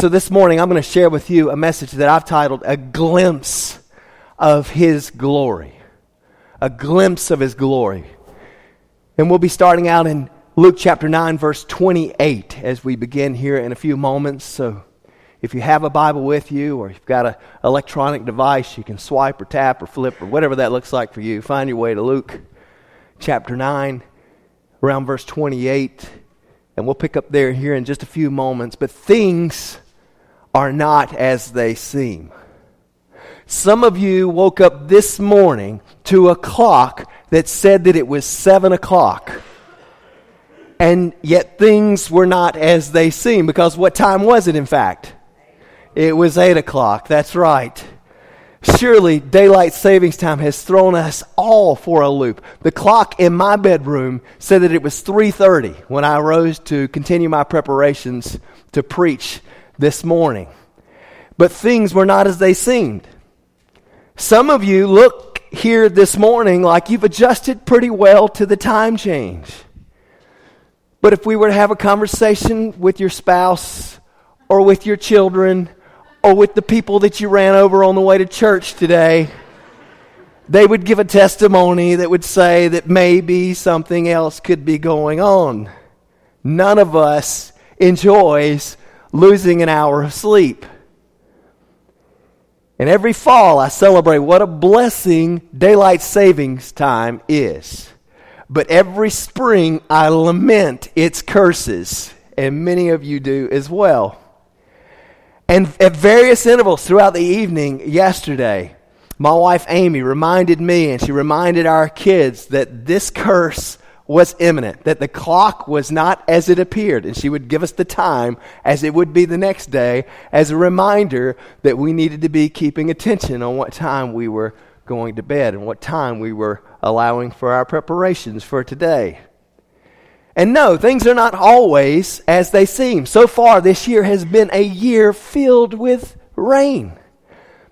So this morning, I'm going to share with you a message that I've titled A Glimpse of His Glory. A glimpse of His glory. And we'll be starting out in Luke chapter 9, verse 28 as we begin here in a few moments. So if you have a Bible with you or you've got an electronic device, you can swipe or tap or flip or whatever that looks like for you. Find your way to Luke chapter 9, around verse 28. And we'll pick up there here in just a few moments. But things are not as they seem. Some of you woke up this morning to a clock that said that it was 7 o'clock. And yet things were not as they seem. Because what time was it, in fact? It was 8 o'clock. That's right. Surely daylight savings time has thrown us all for a loop. The clock in my bedroom said that it was 3:30 when I rose to continue my preparations to preach this morning. But things were not as they seemed. Some of you look here this morning like you've adjusted pretty well to the time change. But if we were to have a conversation with your spouse or with your children or with the people that you ran over on the way to church today, they would give a testimony that would say that maybe something else could be going on. None of us enjoys losing an hour of sleep. And every fall, I celebrate what a blessing daylight savings time is. But every spring, I lament its curses, and many of you do as well. And at various intervals throughout the evening yesterday, my wife Amy reminded me and she reminded our kids that this curse was imminent, that the clock was not as it appeared. And she would give us the time as it would be the next day as a reminder that we needed to be keeping attention on what time we were going to bed and what time we were allowing for our preparations for today. And no, things are not always as they seem. So far, this year has been a year filled with rain.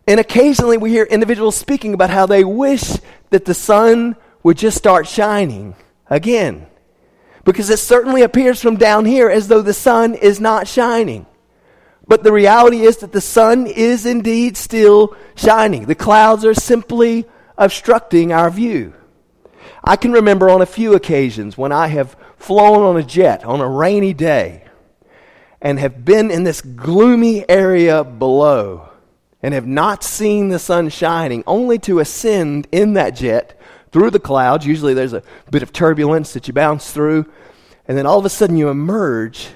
And occasionally we hear individuals speaking about how they wish that the sun would just start shining again. Because it certainly appears from down here as though the sun is not shining. But the reality is that the sun is indeed still shining. The clouds are simply obstructing our view. I can remember on a few occasions when I have flown on a jet on a rainy day and have been in this gloomy area below and have not seen the sun shining, only to ascend in that jet through the clouds. Usually there's a bit of turbulence that you bounce through, and then all of a sudden you emerge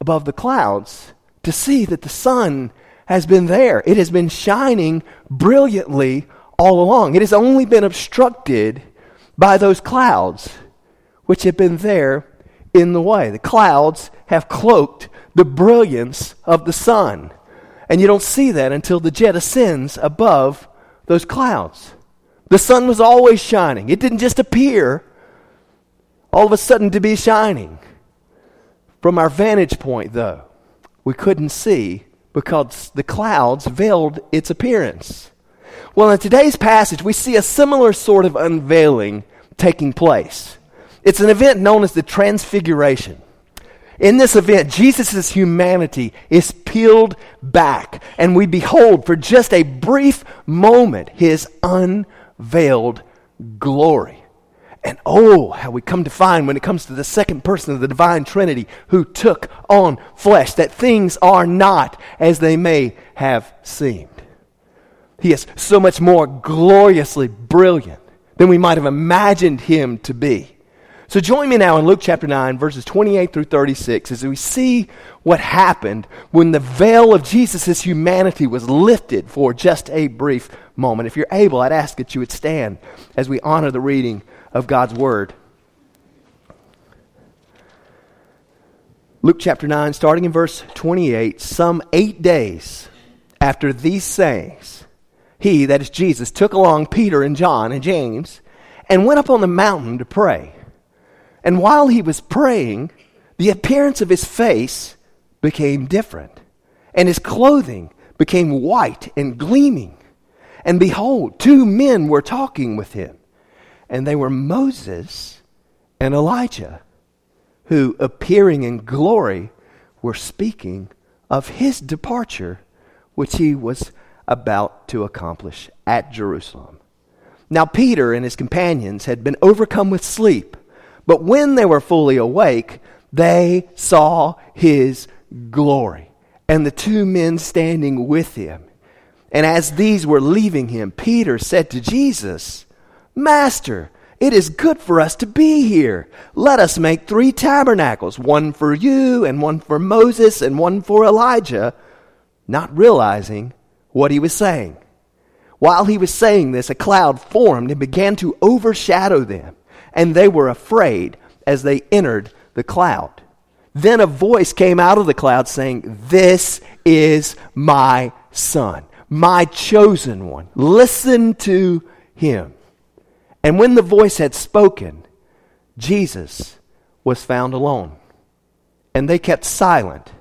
above the clouds to see that the sun has been there. It has been shining brilliantly all along. It has only been obstructed by those clouds which have been there in the way. The clouds have cloaked the brilliance of the sun. And you don't see that until the jet ascends above those clouds. The sun was always shining. It didn't just appear all of a sudden to be shining. From our vantage point, though, we couldn't see because the clouds veiled its appearance. Well, in today's passage, we see a similar sort of unveiling taking place. It's an event known as the Transfiguration. In this event, Jesus' humanity is peeled back, and we behold for just a brief moment his unveiled glory. And oh, how we come to find when it comes to the second person of the divine Trinity who took on flesh that things are not as they may have seemed. He is so much more gloriously brilliant than we might have imagined him to be. So join me now in Luke chapter 9, verses 28 through 36, as we see what happened when the veil of Jesus' humanity was lifted for just a brief moment. If you're able, I'd ask that you would stand as we honor the reading of God's word. Luke chapter 9, starting in verse 28, some eight days after these sayings, he, that is Jesus, took along Peter and John and James and went up on the mountain to pray. And while he was praying, the appearance of his face became different, and his clothing became white and gleaming. And behold, two men were talking with him, and they were Moses and Elijah, who, appearing in glory, were speaking of his departure, which he was about to accomplish at Jerusalem. Now, Peter and his companions had been overcome with sleep, but when they were fully awake, they saw his glory and the two men standing with him. And as these were leaving him, Peter said to Jesus, Master, it is good for us to be here. Let us make three tabernacles one for you, and one for Moses, and one for Elijah, not realizing what he was saying. While he was saying this, a cloud formed and began to overshadow them, and they were afraid as they entered the cloud. Then a voice came out of the cloud saying, This is my son, my chosen one. Listen to him. And when the voice had spoken, Jesus was found alone. And they kept silent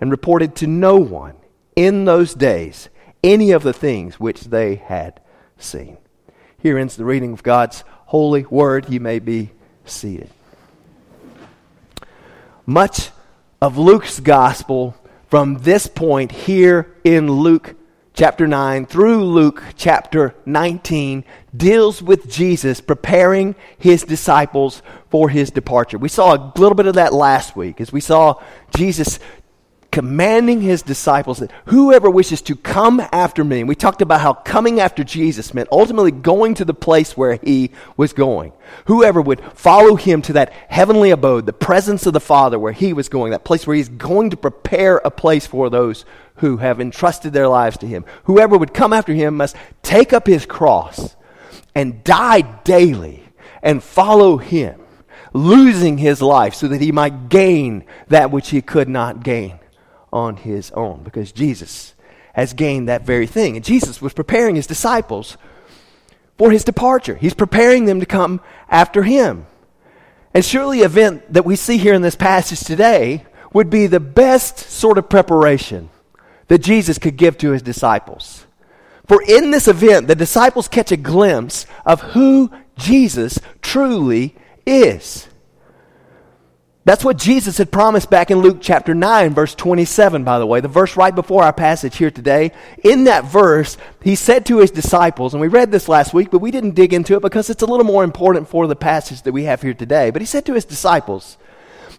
and reported to no one in those days any of the things which they had seen. Here ends the reading of God's holy word. You may be seated. Much of Luke's gospel from this point here in Luke chapter 9 through Luke chapter 19 deals with Jesus preparing his disciples for his departure. We saw a little bit of that last week as we saw Jesus commanding his disciples that whoever wishes to come after me, and we talked about how coming after Jesus meant ultimately going to the place where he was going. Whoever would follow him to that heavenly abode, the presence of the Father where he was going, that place where he's going to prepare a place for those who have entrusted their lives to him. Whoever would come after him must take up his cross and die daily and follow him, losing his life so that he might gain that which he could not gain on his own because Jesus has gained that very thing. And Jesus was preparing his disciples for his departure. He's preparing them to come after him. And surely, event that we see here in this passage today would be the best sort of preparation that Jesus could give to his disciples. For in this event, the disciples catch a glimpse of who Jesus truly is. That's what Jesus had promised back in Luke chapter 9, verse 27, by the way, the verse right before our passage here today. In that verse, he said to his disciples, and we read this last week, but we didn't dig into it because it's a little more important for the passage that we have here today. But he said to his disciples,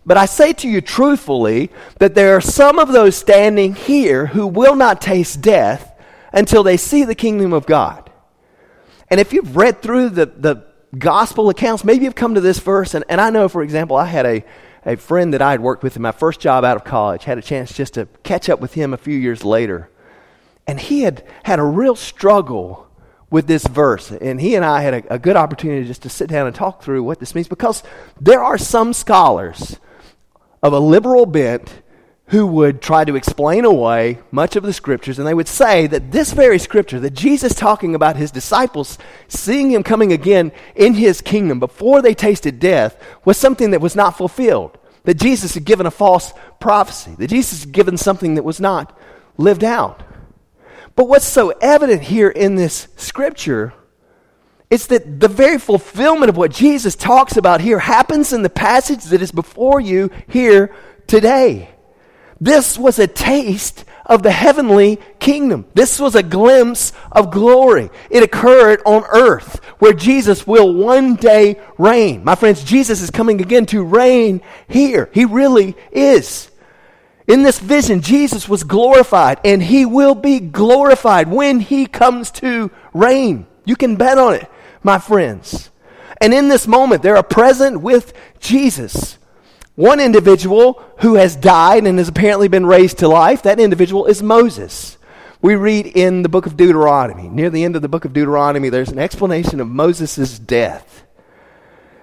But I say to you truthfully that there are some of those standing here who will not taste death until they see the kingdom of God. And if you've read through the, the gospel accounts, maybe you've come to this verse, and, and I know, for example, I had a a friend that I had worked with in my first job out of college, had a chance just to catch up with him a few years later. And he had had a real struggle with this verse. And he and I had a, a good opportunity just to sit down and talk through what this means because there are some scholars of a liberal bent who would try to explain away much of the scriptures, and they would say that this very scripture, that Jesus talking about his disciples seeing him coming again in his kingdom before they tasted death, was something that was not fulfilled. That Jesus had given a false prophecy, that Jesus had given something that was not lived out. But what's so evident here in this scripture is that the very fulfillment of what Jesus talks about here happens in the passage that is before you here today. This was a taste of the heavenly kingdom. This was a glimpse of glory. It occurred on earth where Jesus will one day reign. My friends, Jesus is coming again to reign here. He really is. In this vision, Jesus was glorified and he will be glorified when he comes to reign. You can bet on it, my friends. And in this moment, there are present with Jesus one individual who has died and has apparently been raised to life, that individual is Moses. We read in the book of Deuteronomy, near the end of the book of Deuteronomy, there's an explanation of Moses' death.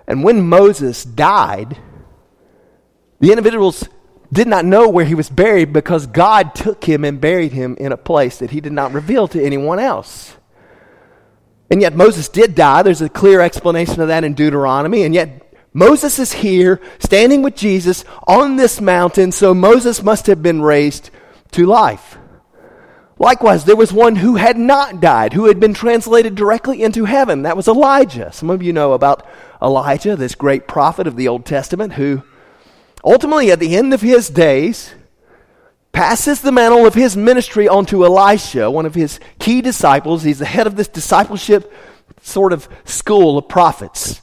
And when Moses died, the individuals did not know where he was buried because God took him and buried him in a place that he did not reveal to anyone else. And yet Moses did die. There's a clear explanation of that in Deuteronomy. And yet Moses is here, standing with Jesus on this mountain, so Moses must have been raised to life. Likewise, there was one who had not died, who had been translated directly into heaven. That was Elijah. Some of you know about Elijah, this great prophet of the Old Testament, who ultimately, at the end of his days, passes the mantle of his ministry onto Elisha, one of his key disciples. He's the head of this discipleship sort of school of prophets.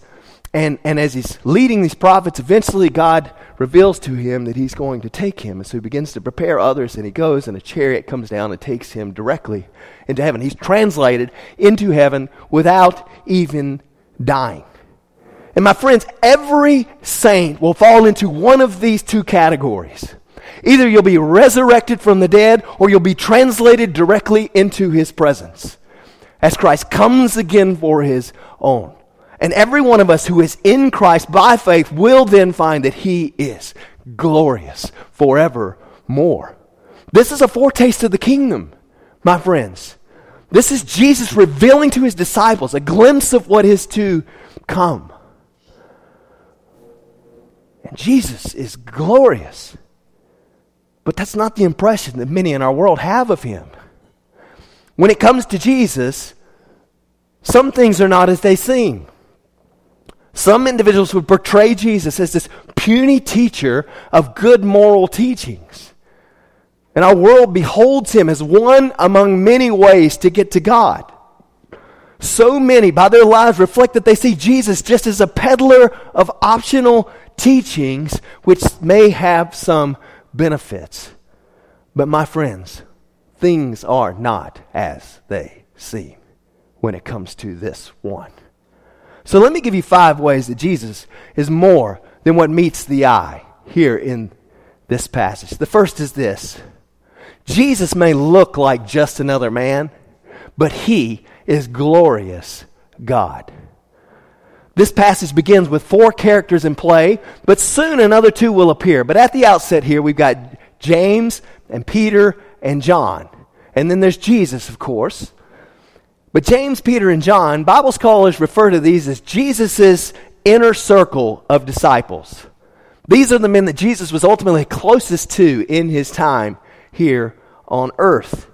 And, and as he's leading these prophets, eventually God reveals to him that he's going to take him. And so he begins to prepare others, and he goes, and a chariot comes down and takes him directly into heaven. He's translated into heaven without even dying. And my friends, every saint will fall into one of these two categories. Either you'll be resurrected from the dead, or you'll be translated directly into his presence as Christ comes again for his own. And every one of us who is in Christ by faith will then find that he is glorious forevermore. This is a foretaste of the kingdom, my friends. This is Jesus revealing to his disciples a glimpse of what is to come. And Jesus is glorious. But that's not the impression that many in our world have of him. When it comes to Jesus, some things are not as they seem. Some individuals would portray Jesus as this puny teacher of good moral teachings. And our world beholds him as one among many ways to get to God. So many, by their lives, reflect that they see Jesus just as a peddler of optional teachings which may have some benefits. But, my friends, things are not as they seem when it comes to this one. So let me give you five ways that Jesus is more than what meets the eye here in this passage. The first is this Jesus may look like just another man, but he is glorious God. This passage begins with four characters in play, but soon another two will appear. But at the outset here, we've got James and Peter and John. And then there's Jesus, of course. But James, Peter, and John, Bible scholars refer to these as Jesus' inner circle of disciples. These are the men that Jesus was ultimately closest to in his time here on earth.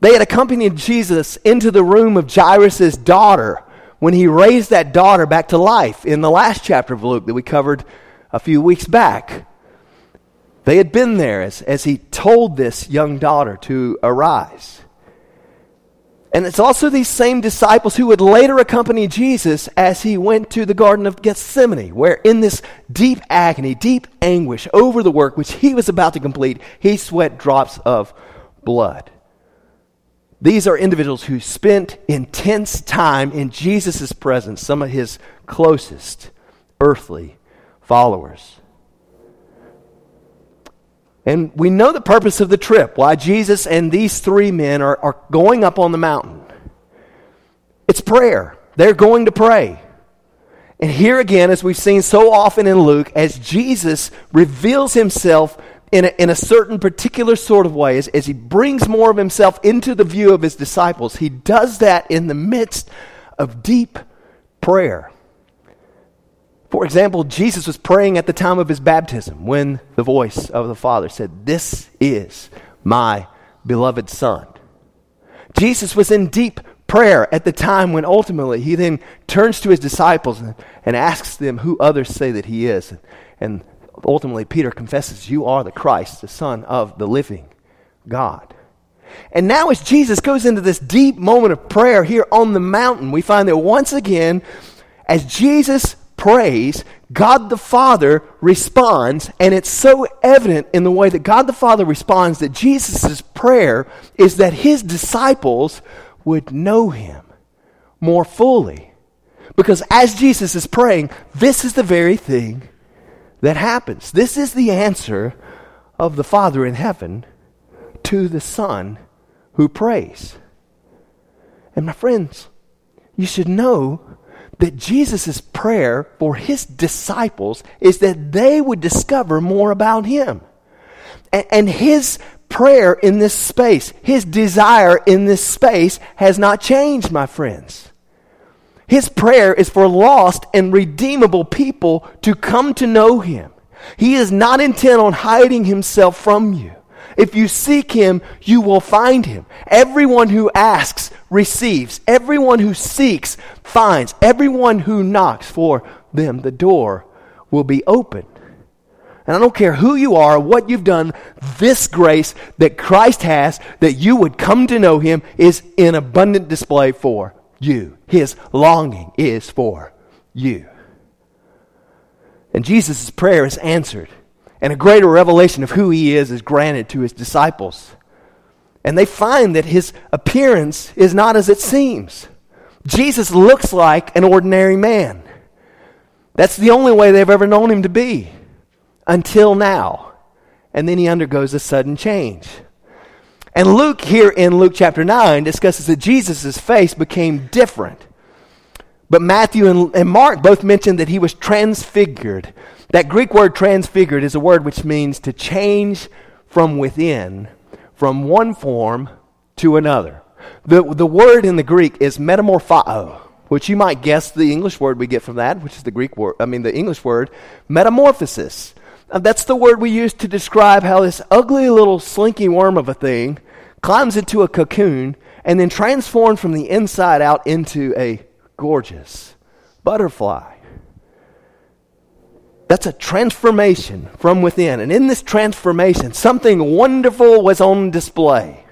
They had accompanied Jesus into the room of Jairus' daughter when he raised that daughter back to life in the last chapter of Luke that we covered a few weeks back. They had been there as, as he told this young daughter to arise. And it's also these same disciples who would later accompany Jesus as he went to the Garden of Gethsemane, where in this deep agony, deep anguish over the work which he was about to complete, he sweat drops of blood. These are individuals who spent intense time in Jesus' presence, some of his closest earthly followers. And we know the purpose of the trip, why Jesus and these three men are, are going up on the mountain. It's prayer. They're going to pray. And here again, as we've seen so often in Luke, as Jesus reveals himself in a, in a certain particular sort of way, as, as he brings more of himself into the view of his disciples, he does that in the midst of deep prayer. For example, Jesus was praying at the time of his baptism when the voice of the Father said, This is my beloved Son. Jesus was in deep prayer at the time when ultimately he then turns to his disciples and, and asks them who others say that he is. And, and ultimately, Peter confesses, You are the Christ, the Son of the living God. And now, as Jesus goes into this deep moment of prayer here on the mountain, we find that once again, as Jesus prays, God the Father responds, and it's so evident in the way that God the Father responds that Jesus' prayer is that his disciples would know him more fully. Because as Jesus is praying, this is the very thing that happens. This is the answer of the Father in heaven to the Son who prays. And my friends, you should know that Jesus' prayer for his disciples is that they would discover more about him. And, and, his prayer in this space, his desire in this space has not changed, my friends. His prayer is for lost and redeemable people to come to know him. He is not intent on hiding himself from you. If you seek him, you will find him. Everyone who asks receives. Everyone who seeks finds. Everyone who knocks for them, the door will be open. And I don't care who you are, what you've done, this grace that Christ has, that you would come to know Him, is in abundant display for you. His longing is for you. And Jesus' prayer is answered, and a greater revelation of who He is is granted to His disciples. And they find that His appearance is not as it seems. Jesus looks like an ordinary man. That's the only way they've ever known Him to be until now. And then he undergoes a sudden change. And Luke, here in Luke chapter 9, discusses that Jesus' face became different. But Matthew and, and, Mark both mention that he was transfigured. That Greek word transfigured is a word which means to change from within, from one form to another. The, the word in the Greek is metamorpho, which you might guess the English word we get from that, which is the Greek word, I mean the English word, metamorphosis. Uh, that's the word we use to describe how this ugly little slinky worm of a thing climbs into a cocoon and then transforms from the inside out into a gorgeous butterfly. That's a transformation from within. And in this transformation, something wonderful was on display.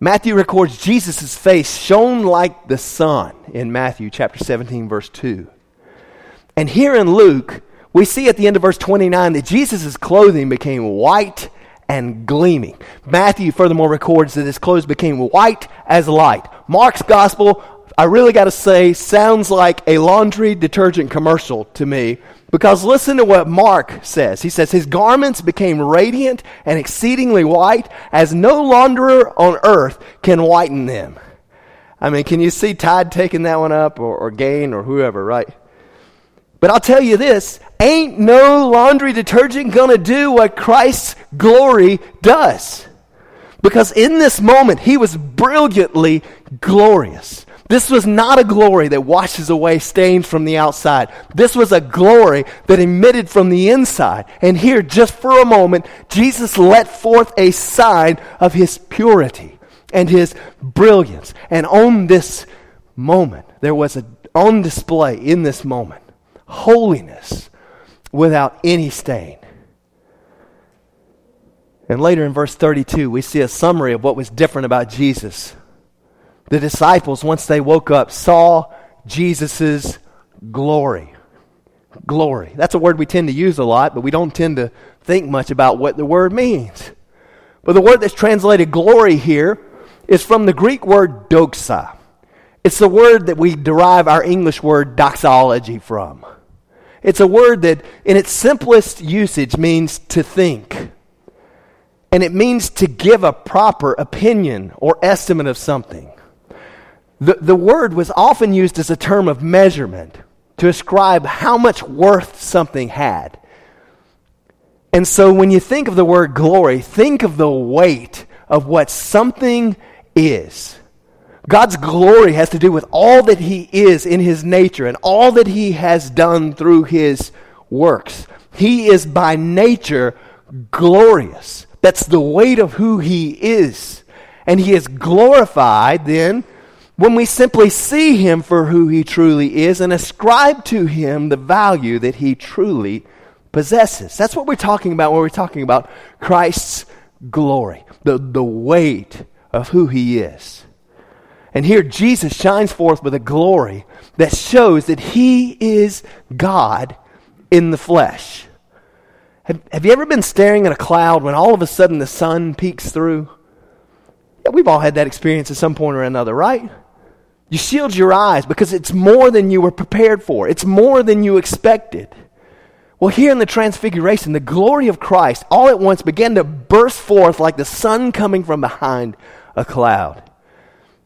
Matthew records Jesus' face shone like the sun in Matthew chapter 17, verse 2. And here in Luke, we see at the end of verse 29 that Jesus' clothing became white and gleaming. Matthew furthermore records that his clothes became white as light. Mark's gospel, I really got to say, sounds like a laundry detergent commercial to me because listen to what Mark says. He says, His garments became radiant and exceedingly white, as no launderer on earth can whiten them. I mean, can you see Tide taking that one up or, or Gain or whoever, right? But I'll tell you this ain't no laundry detergent to do what Christ's glory does. Because in this moment, he was brilliantly glorious. This was not a glory that washes away stains from the outside. This was a glory that emitted from the inside. And here, just for a moment, Jesus let forth a sign of his purity and his brilliance. And on this moment, there was a, on display in this moment holiness without any stain. And later in verse 32, we see a summary of what was different about Jesus. The disciples, once they woke up, saw Jesus' glory. Glory. That's a word we tend to use a lot, but we don't tend to think much about what the word means. But the word that's translated glory here is from the Greek word doxa. It's the word that we derive our English word doxology from. It's a word that, in its simplest usage, means to think. And it means to give a proper opinion or estimate of something. The, the word was often used as a term of measurement to ascribe how much worth something had. And so when you think of the word glory, think of the weight of what something is. God's glory has to do with all that He is in His nature and all that He has done through His works. He is by nature glorious. That's the weight of who He is. And He is glorified then when we simply see Him for who He truly is and ascribe to Him the value that He truly possesses. That's what we're talking about when we're talking about Christ's glory, the, the weight of who He is. And here Jesus shines forth with a glory that shows that he is God in the flesh. Have, have you ever been staring at a cloud when all of a sudden the sun peeks through? Yeah, we've all had that experience at some point or another, right? You shield your eyes because it's more than you were prepared for, it's more than you expected. Well, here in the Transfiguration, the glory of Christ all at once began to burst forth like the sun coming from behind a cloud.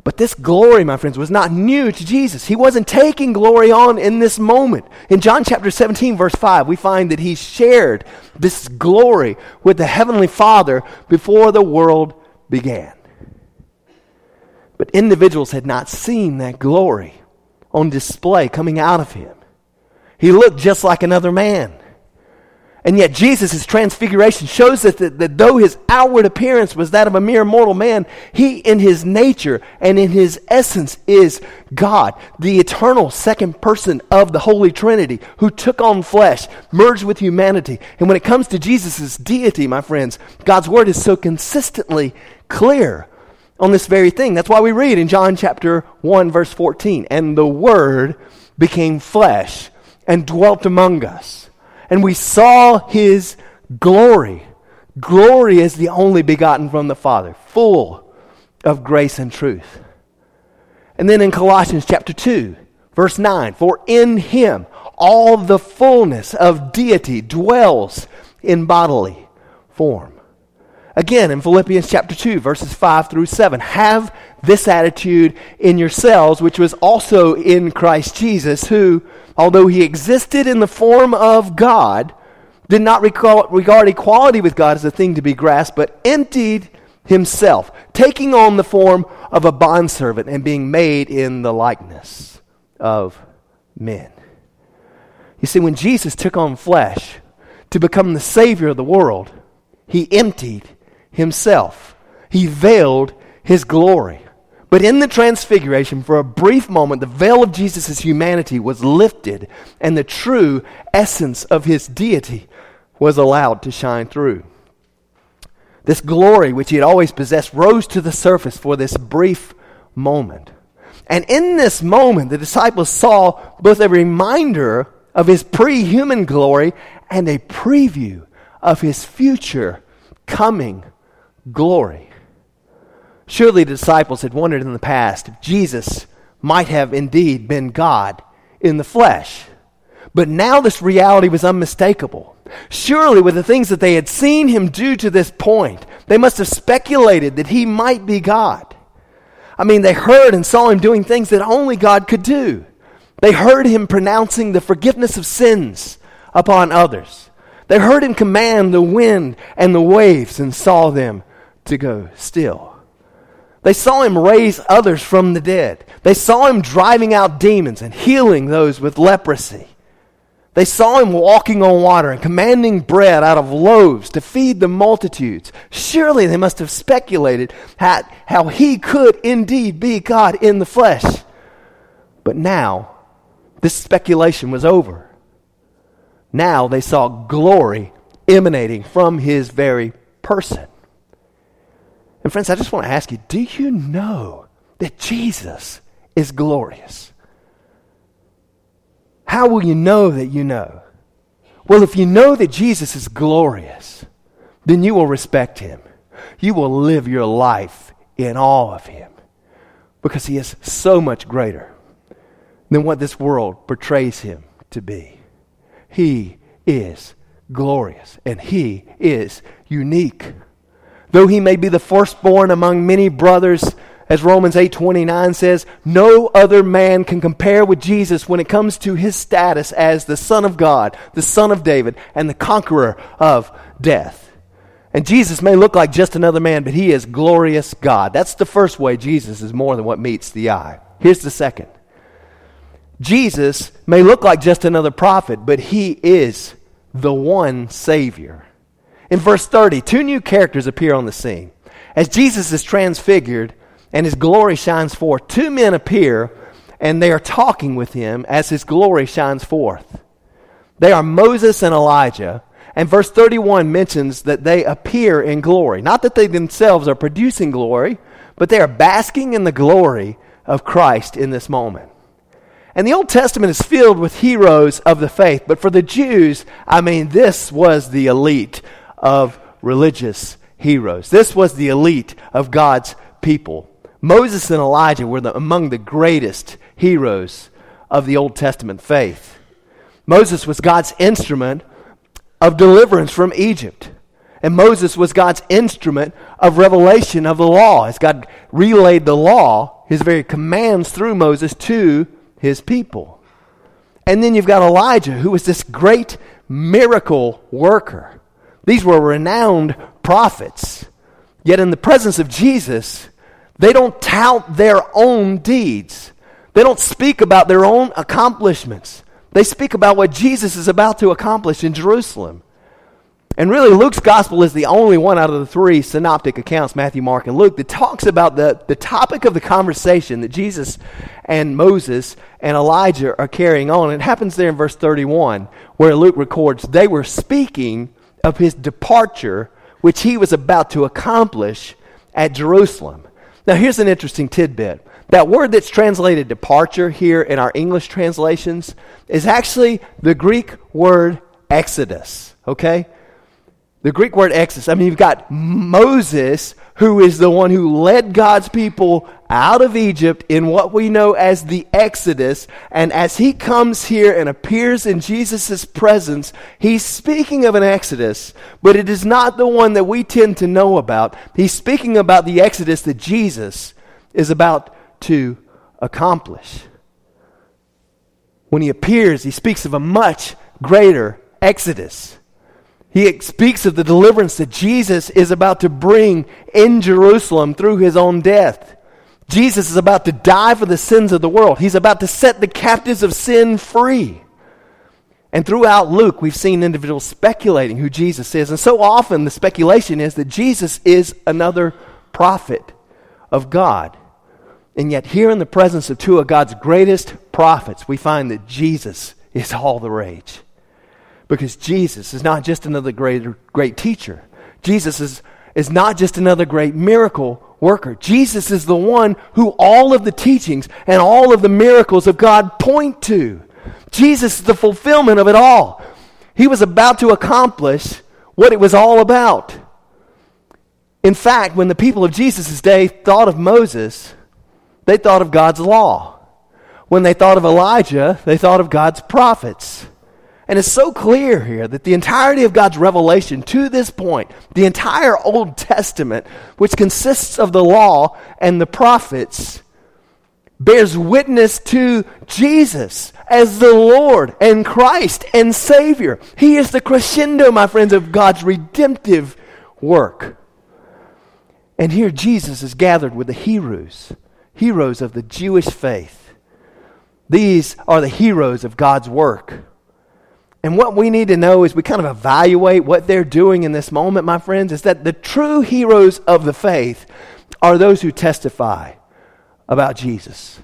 But this glory, my friends, was not new to Jesus. He wasn't taking glory on in this moment. In John chapter 17, verse 5, we find that he shared this glory with the Heavenly Father before the world began. But individuals had not seen that glory on display coming out of him. He looked just like another man. And yet, Jesus' transfiguration shows us that, that though his outward appearance was that of a mere mortal man, he, in his nature and in his essence, is God, the eternal second person of the Holy Trinity, who took on flesh, merged with humanity. And when it comes to Jesus' deity, my friends, God's word is so consistently clear on this very thing. That's why we read in John chapter 1, verse 14, and the word became flesh and dwelt among us and we saw his glory. Glory is the only begotten from the Father, full of grace and truth. And then in Colossians chapter 2, verse 9, for in him all the fullness of deity dwells in bodily form. Again, in Philippians chapter 2, verses 5 through 7, have this attitude in yourselves, which was also in Christ Jesus, who, although he existed in the form of God, did not regard equality with God as a thing to be grasped, but emptied himself, taking on the form of a bondservant and being made in the likeness of men. You see, when Jesus took on flesh to become the Savior of the world, he emptied himself, he veiled his glory. But in the transfiguration, for a brief moment, the veil of Jesus' humanity was lifted, and the true essence of his deity was allowed to shine through. This glory, which he had always possessed, rose to the surface for this brief moment. And in this moment, the disciples saw both a reminder of his pre human glory and a preview of his future coming glory. Surely the disciples had wondered in the past if Jesus might have indeed been God in the flesh. But now this reality was unmistakable. Surely, with the things that they had seen him do to this point, they must have speculated that he might be God. I mean, they heard and saw him doing things that only God could do. They heard him pronouncing the forgiveness of sins upon others. They heard him command the wind and the waves and saw them to go still. They saw him raise others from the dead. They saw him driving out demons and healing those with leprosy. They saw him walking on water and commanding bread out of loaves to feed the multitudes. Surely they must have speculated how, how he could indeed be God in the flesh. But now, this speculation was over. Now they saw glory emanating from his very person. And friends, I just want to ask you do you know that Jesus is glorious? How will you know that you know? Well, if you know that Jesus is glorious, then you will respect him. You will live your life in awe of him because he is so much greater than what this world portrays him to be. He is glorious and he is unique. Though he may be the firstborn among many brothers, as Romans 8:29 says, no other man can compare with Jesus when it comes to his status as the son of God, the son of David, and the conqueror of death. And Jesus may look like just another man, but he is glorious God. That's the first way Jesus is more than what meets the eye. Here's the second. Jesus may look like just another prophet, but he is the one Savior. In verse 30, two new characters appear on the scene. As Jesus is transfigured and his glory shines forth, two men appear and they are talking with him as his glory shines forth. They are Moses and Elijah. And verse 31 mentions that they appear in glory. Not that they themselves are producing glory, but they are basking in the glory of Christ in this moment. And the Old Testament is filled with heroes of the faith. But for the Jews, I mean, this was the elite of religious heroes. This was the elite of God's people. Moses and Elijah were the, among the greatest heroes of the Old Testament faith. Moses was God's instrument of deliverance from Egypt. And Moses was God's instrument of revelation of the law. As God relayed the law, his very commands through Moses to his people. And then you've got Elijah, who was this great miracle worker. These were renowned prophets. Yet in the presence of Jesus, they don't tout their own deeds. They don't speak about their own accomplishments. They speak about what Jesus is about to accomplish in Jerusalem. And really, Luke's gospel is the only one out of the three synoptic accounts, Matthew, Mark, and Luke, that talks about the, the topic of the conversation that Jesus and Moses and Elijah are carrying on. It happens there in verse 31, where Luke records they were speaking of his departure, which he was about to accomplish at Jerusalem. Now, here's an interesting tidbit. That word that's translated departure here in our English translations is actually the Greek word exodus, okay? The Greek word exodus. I mean, you've got Moses, who is the one who led God's people out of Egypt in what we know as the Exodus. And as he comes here and appears in Jesus' presence, he's speaking of an Exodus, but it is not the one that we tend to know about. He's speaking about the Exodus that Jesus is about to accomplish. When he appears, he speaks of a much greater Exodus. He speaks of the deliverance that Jesus is about to bring in Jerusalem through his own death. Jesus is about to die for the sins of the world. He's about to set the captives of sin free. And throughout Luke, we've seen individuals speculating who Jesus is. And so often the speculation is that Jesus is another prophet of God. And yet, here in the presence of two of God's greatest prophets, we find that Jesus is all the rage. Because Jesus is not just another great, great teacher. Jesus is, is not just another great miracle worker. Jesus is the one who all of the teachings and all of the miracles of God point to. Jesus is the fulfillment of it all. He was about to accomplish what it was all about. In fact, when the people of Jesus' day thought of Moses, they thought of God's law. When they thought of Elijah, they thought of God's prophets. And it's so clear here that the entirety of God's revelation to this point, the entire Old Testament, which consists of the law and the prophets, bears witness to Jesus as the Lord and Christ and Savior. He is the crescendo, my friends, of God's redemptive work. And here Jesus is gathered with the heroes, heroes of the Jewish faith. These are the heroes of God's work. And what we need to know is we kind of evaluate what they're doing in this moment, my friends, is that the true heroes of the faith are those who testify about Jesus.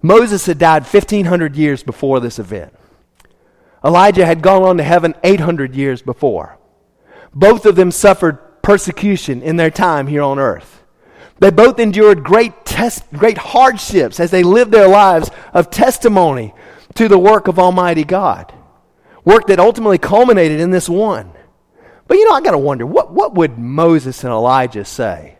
Moses had died 1,500 years before this event. Elijah had gone on to heaven 800 years before. Both of them suffered persecution in their time here on earth. They both endured great, test, great hardships as they lived their lives of testimony to the work of Almighty God. Work that ultimately culminated in this one. But you know, I got to wonder what, what would Moses and Elijah say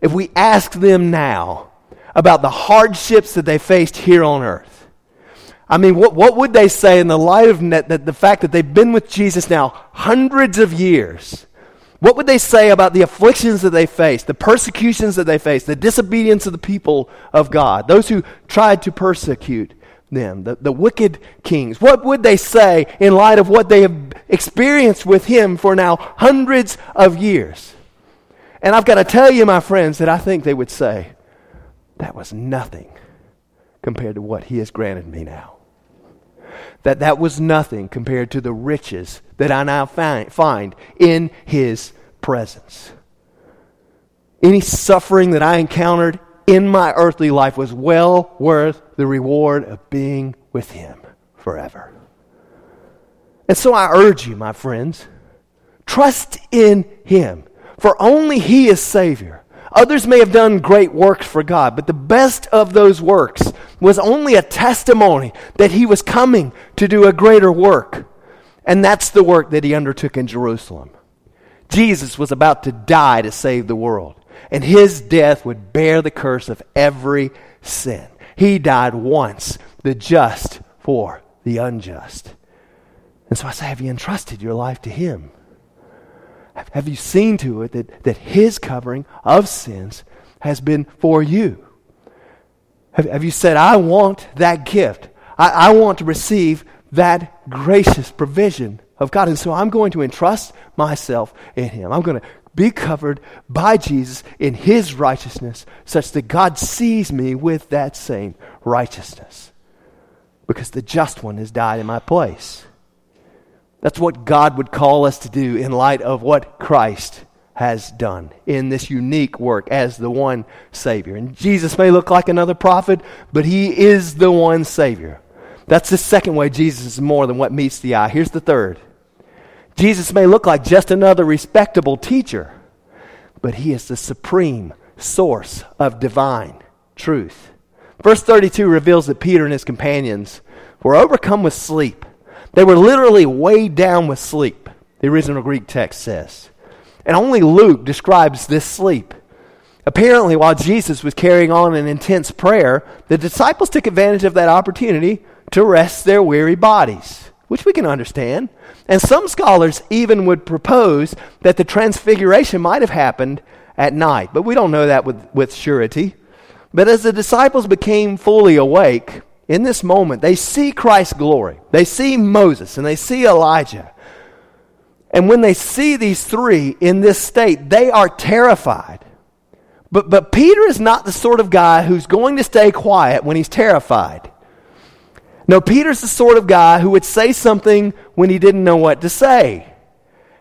if we asked them now about the hardships that they faced here on earth? I mean, what, what would they say in the light of net, that the fact that they've been with Jesus now hundreds of years? What would they say about the afflictions that they faced, the persecutions that they faced, the disobedience of the people of God, those who tried to persecute them, the, the wicked kings? What would they say in light of what they have experienced with him for now hundreds of years? And I've got to tell you, my friends, that I think they would say, that was nothing compared to what he has granted me now. That that was nothing compared to the riches that I now find, find in his presence. Any suffering that I encountered in my earthly life was well worth the reward of being with Him forever. And so I urge you, my friends, trust in Him, for only He is Savior. Others may have done great works for God, but the best of those works was only a testimony that He was coming to do a greater work. And that's the work that He undertook in Jerusalem. Jesus was about to die to save the world and his death would bear the curse of every sin. He died once, the just for the unjust. And so I say, have you entrusted your life to him? Have you seen to it that, that his covering of sins has been for you? Have, have you said, I want that gift? I, I want to receive that gracious provision of God. And so I'm going to entrust myself in Him. I'm going to be covered by Jesus in his righteousness, such that God sees me with that same righteousness. Because the just one has died in my place. That's what God would call us to do in light of what Christ has done in this unique work as the one Savior. And Jesus may look like another prophet, but He is the one Savior. That's the second way Jesus is more than what meets the eye. Here's the third Jesus may look like just another respectable teacher, but He is the supreme source of divine truth. Verse 32 reveals that Peter and his companions were overcome with sleep. They were literally weighed down with sleep, the original Greek text says. And only Luke describes this sleep. Apparently, while Jesus was carrying on an intense prayer, the disciples took advantage of that opportunity to rest their weary bodies, which we can understand. And some scholars even would propose that the transfiguration might have happened at night, but we don't know that with, with surety. But as the disciples became fully awake, in this moment, they see Christ's glory. They see Moses and they see Elijah. And when they see these three in this state, they are terrified. But, but Peter is not the sort of guy who's going to stay quiet when he's terrified. No, Peter's the sort of guy who would say something when he didn't know what to say.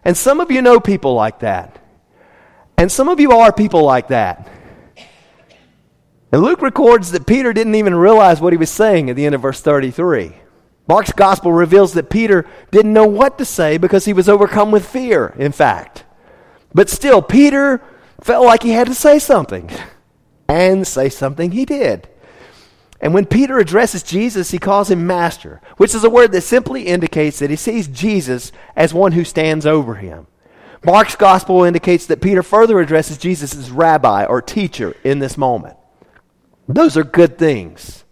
And some of you know people like that. And some of you are people like that. And Luke records that Peter didn't even realize what he was saying at the end of verse 33. Mark's gospel reveals that Peter didn't know what to say because he was overcome with fear, in fact. But still, Peter felt like he had to say something. And say something he did. And when Peter addresses Jesus, he calls him master, which is a word that simply indicates that he sees Jesus as one who stands over him. Mark's gospel indicates that Peter further addresses Jesus as rabbi or teacher in this moment. Those are good things.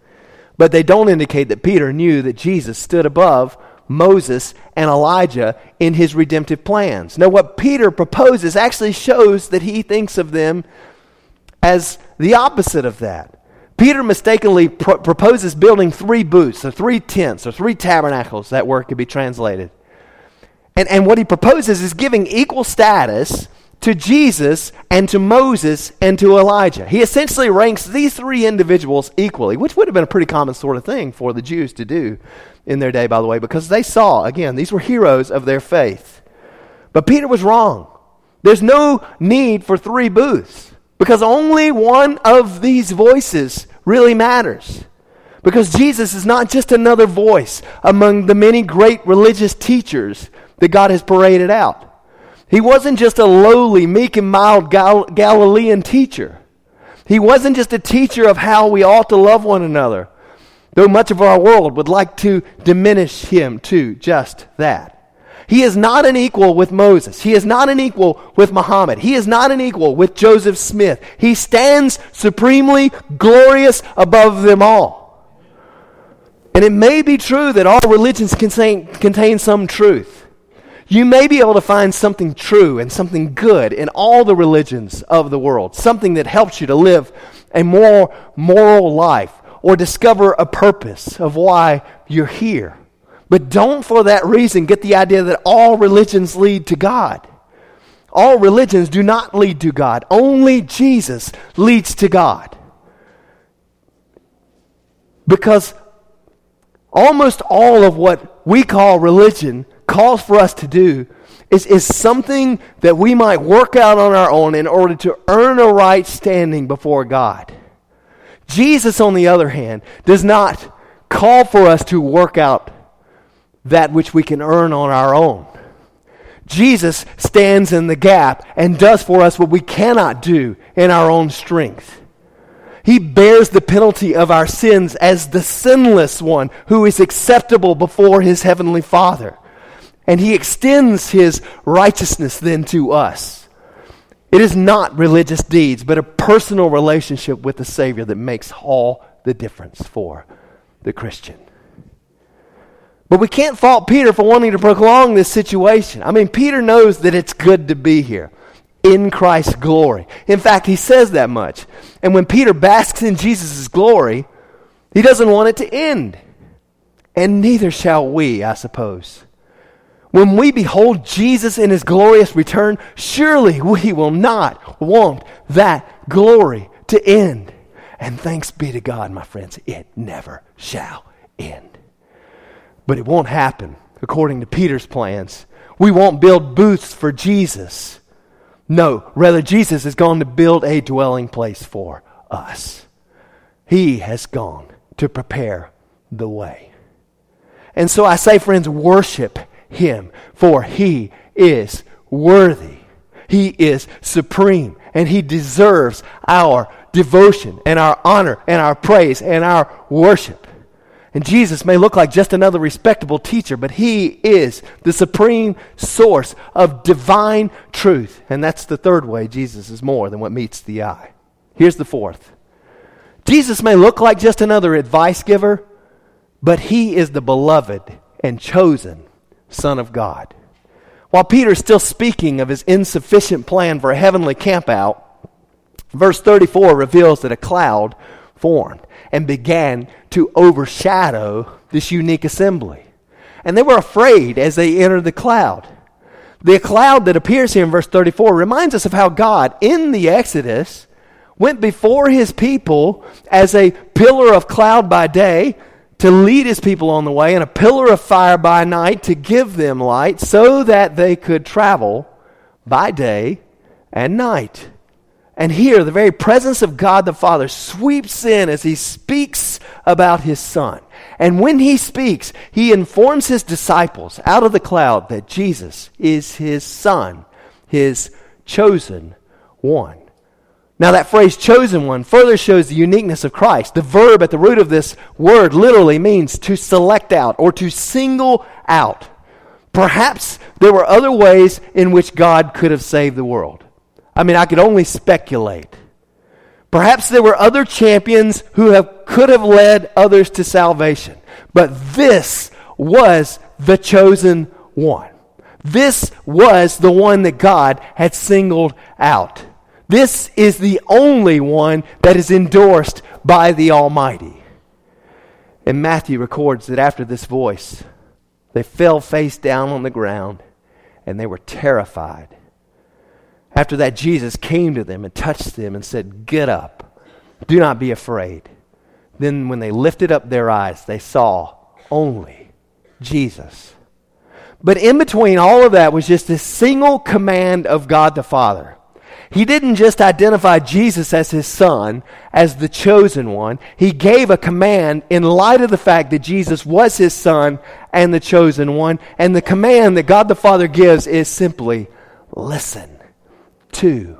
But they don't indicate that Peter knew that Jesus stood above Moses and Elijah in his redemptive plans. Now, what Peter proposes actually shows that he thinks of them as the opposite of that. Peter mistakenly pro- proposes building three booths, or three tents, or three tabernacles. That word could be translated. And, and what he proposes is giving equal status to Jesus and to Moses and to Elijah. He essentially ranks these three individuals equally, which would have been a pretty common sort of thing for the Jews to do in their day, by the way, because they saw, again, these were heroes of their faith. But Peter was wrong. There's no need for three booths because only one of these voices really matters. Because Jesus is not just another voice among the many great religious teachers that God has paraded out. He wasn't just a lowly, meek, and mild Gal- Galilean teacher. He wasn't just a teacher of how we ought to love one another, though much of our world would like to diminish him to just that. He is not an equal with Moses. He is not an equal with Muhammad. He is not an equal with Joseph Smith. He stands supremely glorious above them all. And it may be true that all religions contain, contain some truth. You may be able to find something true and something good in all the religions of the world, something that helps you to live a more moral life or discover a purpose of why you're here. But don't, for that reason, get the idea that all religions lead to God. All religions do not lead to God. Only Jesus leads to God. Because almost all of what we call religion calls for us to do is, is something that we might work out on our own in order to earn a right standing before God. Jesus, on the other hand, does not call for us to work out that which we can earn on our own. Jesus stands in the gap and does for us what we cannot do in our own strength. He bears the penalty of our sins as the sinless one who is acceptable before his heavenly Father. And he extends his righteousness then to us. It is not religious deeds, but a personal relationship with the Savior that makes all the difference for the Christian. But we can't fault Peter for wanting to prolong this situation. I mean, Peter knows that it's good to be here in Christ's glory. In fact, he says that much. And when Peter basks in Jesus' glory, he doesn't want it to end. And neither shall we, I suppose. When we behold Jesus in his glorious return, surely we will not want that glory to end. And thanks be to God, my friends, it never shall end. But it won't happen according to Peter's plans. We won't build booths for Jesus. No, rather, Jesus is going to build a dwelling place for us. He has gone to prepare the way. And so I say, friends, worship Him, for He is worthy. He is supreme, and He deserves our devotion and our honor and our praise and our worship. And Jesus may look like just another respectable teacher, but he is the supreme source of divine truth. And that's the third way Jesus is more than what meets the eye. Here's the fourth Jesus may look like just another advice giver, but he is the beloved and chosen Son of God. While Peter is still speaking of his insufficient plan for a heavenly campout, verse 34 reveals that a cloud formed and began to overshadow this unique assembly. And they were afraid as they entered the cloud. The cloud that appears here in verse 34 reminds us of how God, in the Exodus, went before his people as a pillar of cloud by day to lead his people on the way, and a pillar of fire by night to give them light, so that they could travel by day and night. And here, the very presence of God the Father sweeps in as he speaks about his Son. And when he speaks, he informs his disciples out of the cloud that Jesus is his Son, his chosen one. Now, that phrase chosen one further shows the uniqueness of Christ. The verb at the root of this word literally means to select out or to single out. Perhaps there were other ways in which God could have saved the world. I mean, I could only speculate. Perhaps there were other champions who have, could have led others to salvation. But this was the chosen one. This was the one that God had singled out. This is the only one that is endorsed by the Almighty. And Matthew records that after this voice, they fell face down on the ground and they were terrified. After that, Jesus came to them and touched them and said, Get up. Do not be afraid. Then, when they lifted up their eyes, they saw only Jesus. But in between all of that was just this single command of God the Father. He didn't just identify Jesus as his son, as the chosen one. He gave a command in light of the fact that Jesus was his son and the chosen one. And the command that God the Father gives is simply listen to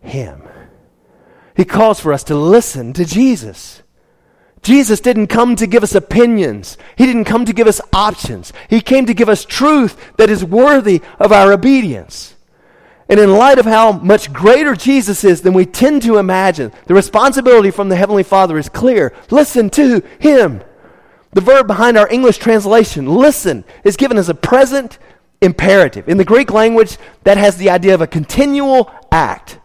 Him. He calls for us to listen to Jesus. Jesus didn't come to give us opinions. He didn't come to give us options. He came to give us truth that is worthy of our obedience. And in light of how much greater Jesus is than we tend to imagine, the responsibility from the Heavenly Father is clear. Listen to Him. The verb behind our English translation, listen, is given as a present imperative. In the Greek language, that has the idea of a continual act.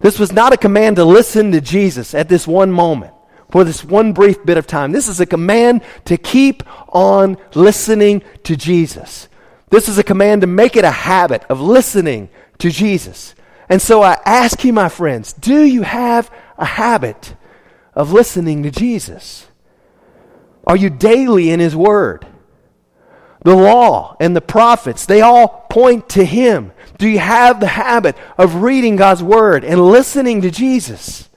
This was not a command to listen to Jesus at this one moment, for this one brief bit of time. This is a command to keep on listening to Jesus. This is a command to make it a habit of listening to Jesus. And so I ask you, my friends, do you have a habit of listening to Jesus? Are you daily in His Word? The law and the prophets, they all point to Him. Do you have the habit of reading God's Word and listening to Jesus?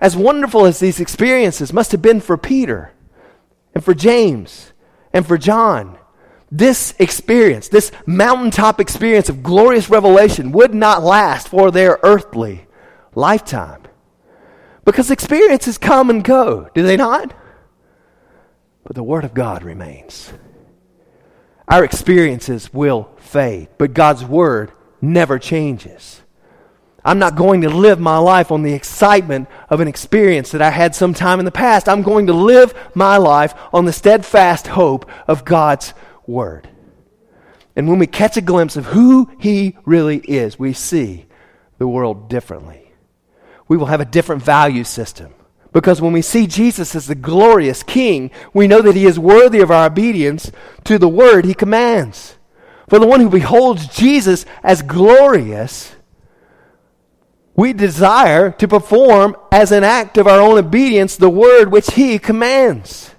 As wonderful as these experiences must have been for Peter and for James and for John, this experience, this mountaintop experience of glorious revelation, would not last for their earthly lifetime. Because experiences come and go, do they not? But the Word of God remains. Our experiences will fade, but God's Word never changes. I'm not going to live my life on the excitement of an experience that I had sometime in the past. I'm going to live my life on the steadfast hope of God's Word. And when we catch a glimpse of who He really is, we see the world differently. We will have a different value system. Because when we see Jesus as the glorious King, we know that he is worthy of our obedience to the word he commands. For the one who beholds Jesus as glorious, we desire to perform as an act of our own obedience the word which he commands.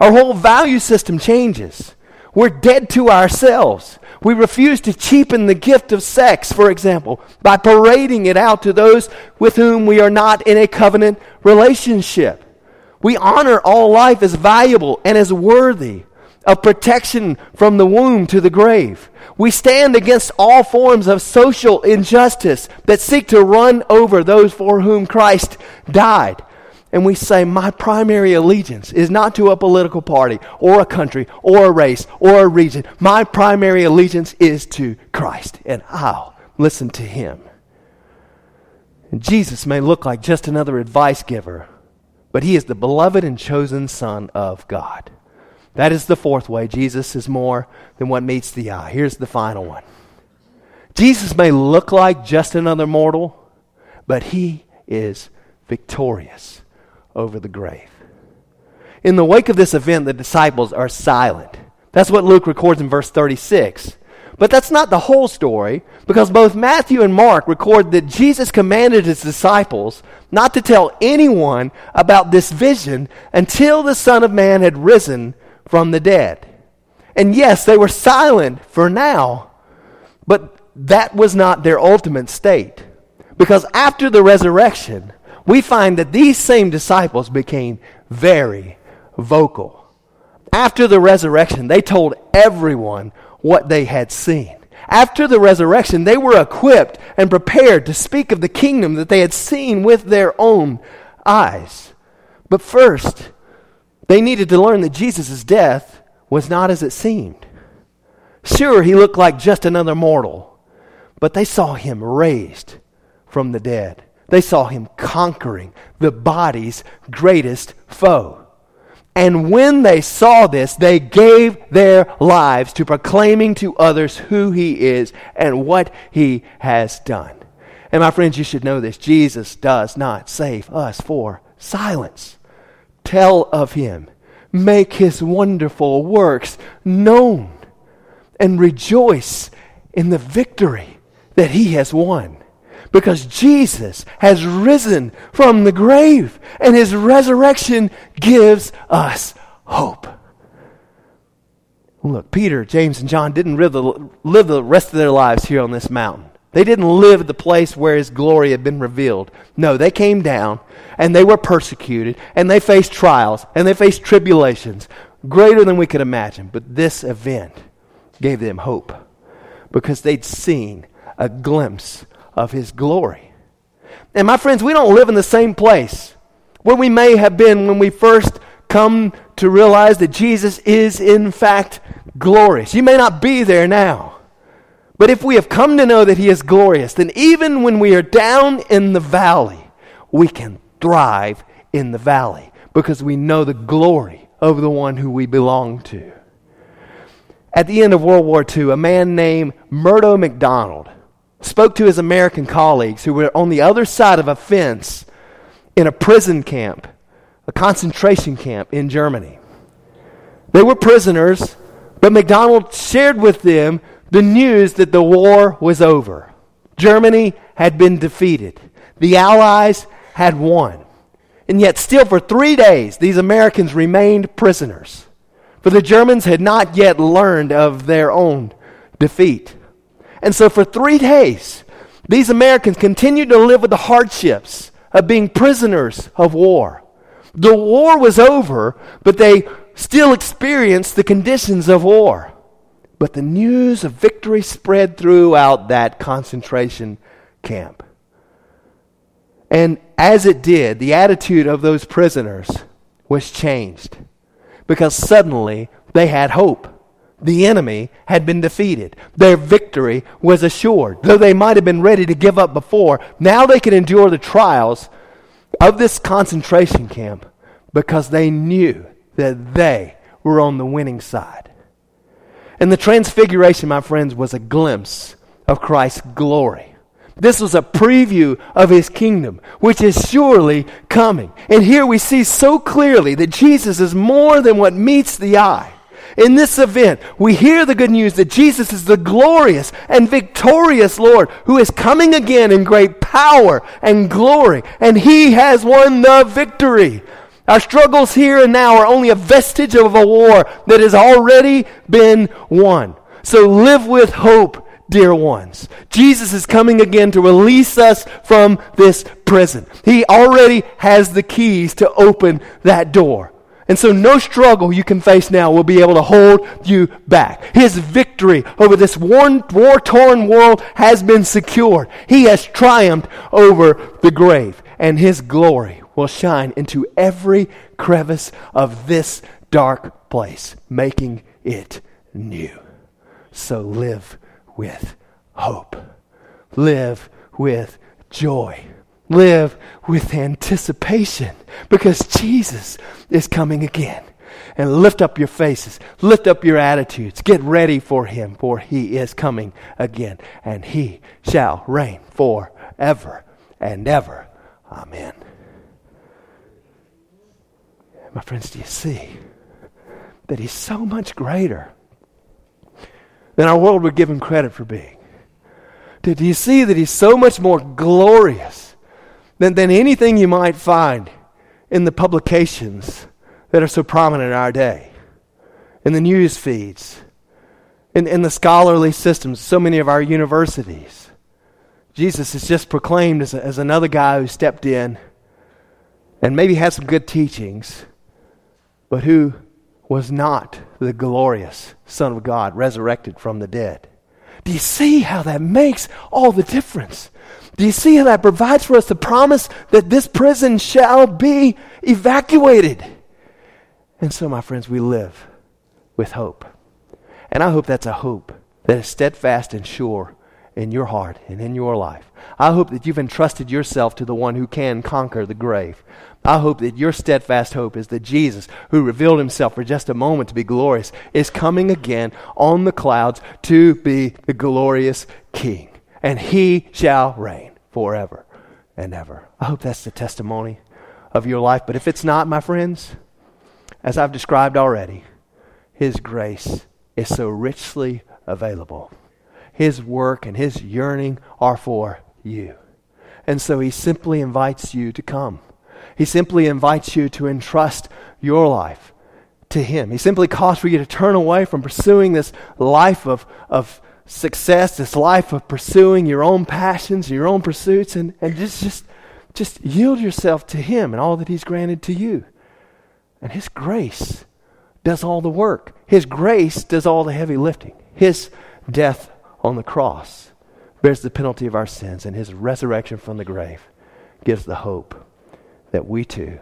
Our whole value system changes. We're dead to ourselves. We refuse to cheapen the gift of sex, for example, by parading it out to those with whom we are not in a covenant relationship. We honor all life as valuable and as worthy of protection from the womb to the grave. We stand against all forms of social injustice that seek to run over those for whom Christ died. And we say, My primary allegiance is not to a political party or a country or a race or a region. My primary allegiance is to Christ, and I'll listen to Him. And Jesus may look like just another advice giver, but He is the beloved and chosen Son of God. That is the fourth way. Jesus is more than what meets the eye. Here's the final one Jesus may look like just another mortal, but he is victorious over the grave. In the wake of this event, the disciples are silent. That's what Luke records in verse 36. But that's not the whole story, because both Matthew and Mark record that Jesus commanded his disciples not to tell anyone about this vision until the Son of Man had risen from the dead. And yes, they were silent for now, but that was not their ultimate state. Because after the resurrection, we find that these same disciples became very vocal. After the resurrection, they told everyone what they had seen. After the resurrection, they were equipped and prepared to speak of the kingdom that they had seen with their own eyes. But first, they needed to learn that Jesus' death was not as it seemed. Sure, he looked like just another mortal, but they saw him raised from the dead. They saw him conquering the body's greatest foe. And when they saw this, they gave their lives to proclaiming to others who he is and what he has done. And my friends, you should know this Jesus does not save us for silence. Tell of him, make his wonderful works known, and rejoice in the victory that he has won because Jesus has risen from the grave and his resurrection gives us hope. Look, Peter, James, and John didn't live the, live the rest of their lives here on this mountain. They didn't live the place where his glory had been revealed. No, they came down and they were persecuted and they faced trials and they faced tribulations greater than we could imagine. But this event gave them hope because they'd seen a glimpse of his glory. And my friends, we don't live in the same place where we may have been when we first come to realize that Jesus is in fact glorious. You may not be there now. But if we have come to know that he is glorious, then even when we are down in the valley, we can thrive in the valley because we know the glory of the one who we belong to. At the end of World War II, a man named Murdo McDonald spoke to his American colleagues who were on the other side of a fence in a prison camp, a concentration camp in Germany. They were prisoners, but McDonald shared with them the news that the war was over. Germany had been defeated, the Allies had won. And yet, still for three days, these Americans remained prisoners. For the Germans had not yet learned of their own defeat. And so for three days, these Americans continued to live with the hardships of being prisoners of war. The war was over, but they still experienced the conditions of war. But the news of victory spread throughout that concentration camp. And as it did, the attitude of those prisoners was changed because suddenly they had hope the enemy had been defeated. Their victory was assured. Though they might have been ready to give up before, now they could endure the trials of this concentration camp because they knew that they were on the winning side. And the transfiguration, my friends, was a glimpse of Christ's glory. This was a preview of his kingdom, which is surely coming. And here we see so clearly that Jesus is more than what meets the eye. In this event, we hear the good news that Jesus is the glorious and victorious Lord who is coming again in great power and glory, and he has won the victory. Our struggles here and now are only a vestige of a war that has already been won. So live with hope, dear ones. Jesus is coming again to release us from this prison. He already has the keys to open that door. And so, no struggle you can face now will be able to hold you back. His victory over this war torn world has been secured. He has triumphed over the grave, and His glory will shine into every crevice of this dark place, making it new. So, live with hope, live with joy. Live with anticipation because Jesus is coming again. And lift up your faces, lift up your attitudes, get ready for him, for he is coming again, and he shall reign forever and ever. Amen. My friends, do you see that he's so much greater than our world would give him credit for being? Do you see that he's so much more glorious than, than anything you might find in the publications that are so prominent in our day, in the news feeds, in, in the scholarly systems, so many of our universities. Jesus is just proclaimed as, a, as another guy who stepped in and maybe had some good teachings, but who was not the glorious Son of God resurrected from the dead. Do you see how that makes all the difference? Do you see how that provides for us the promise that this prison shall be evacuated? And so, my friends, we live with hope. And I hope that's a hope that is steadfast and sure in your heart and in your life. I hope that you've entrusted yourself to the one who can conquer the grave. I hope that your steadfast hope is that Jesus, who revealed himself for just a moment to be glorious, is coming again on the clouds to be the glorious King and he shall reign forever and ever. I hope that's the testimony of your life. But if it's not, my friends, as I've described already, his grace is so richly available. His work and his yearning are for you. And so he simply invites you to come. He simply invites you to entrust your life to him. He simply calls for you to turn away from pursuing this life of, of success, this life of pursuing your own passions, your own pursuits, and, and just, just, just yield yourself to Him and all that He's granted to you. And His grace does all the work. His grace does all the heavy lifting. His death on the cross bears the penalty of our sins, and His resurrection from the grave gives the hope that we too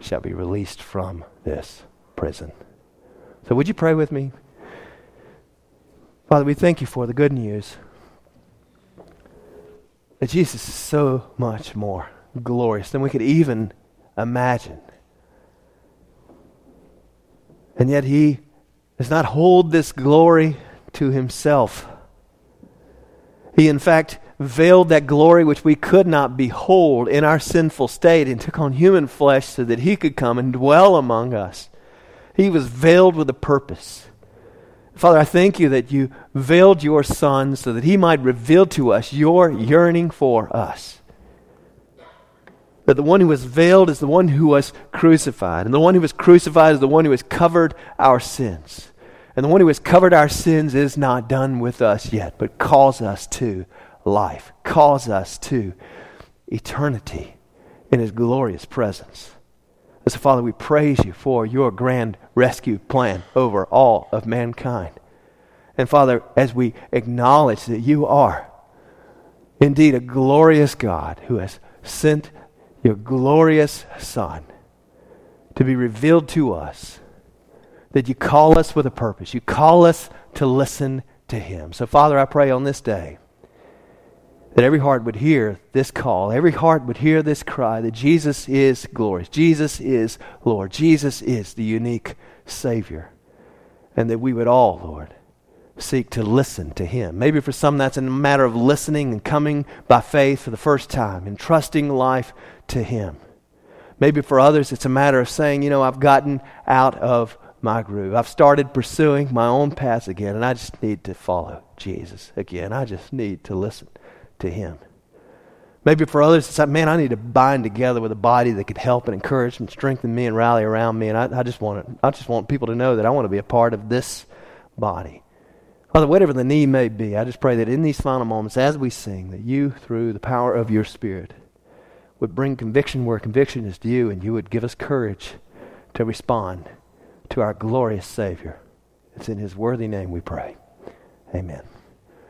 shall be released from this prison. So, would you pray with me? Father, we thank you for the good news that Jesus is so much more glorious than we could even imagine. And yet he does not hold this glory to himself. He, in fact, veiled that glory which we could not behold in our sinful state and took on human flesh so that he could come and dwell among us. He was veiled with a purpose. Father, I thank you that you veiled your Son so that he might reveal to us your yearning for us. That the one who was veiled is the one who was crucified, and the one who was crucified is the one who has covered our sins. And the one who has covered our sins is not done with us yet, but calls us to life, calls us to eternity in his glorious presence. So, Father, we praise you for your grand rescue plan over all of mankind. And, Father, as we acknowledge that you are indeed a glorious God who has sent your glorious Son to be revealed to us, that you call us with a purpose. You call us to listen to him. So, Father, I pray on this day that every heart would hear this call, every heart would hear this cry that Jesus is glorious, Jesus is Lord, Jesus is the unique Savior, and that we would all, Lord, seek to listen to Him. Maybe for some that's a matter of listening and coming by faith for the first time and trusting life to Him. Maybe for others it's a matter of saying, you know, I've gotten out of my groove. I've started pursuing my own path again, and I just need to follow Jesus again. I just need to listen to Him. Maybe for others, it's like, man, I need to bind together with a body that could help and encourage and strengthen me and rally around me. And I, I just want it, I just want people to know that I want to be a part of this body. Father, whatever the need may be, I just pray that in these final moments, as we sing, that you, through the power of your Spirit, would bring conviction where conviction is due, and you would give us courage to respond to our glorious Savior. It's in his worthy name we pray. Amen.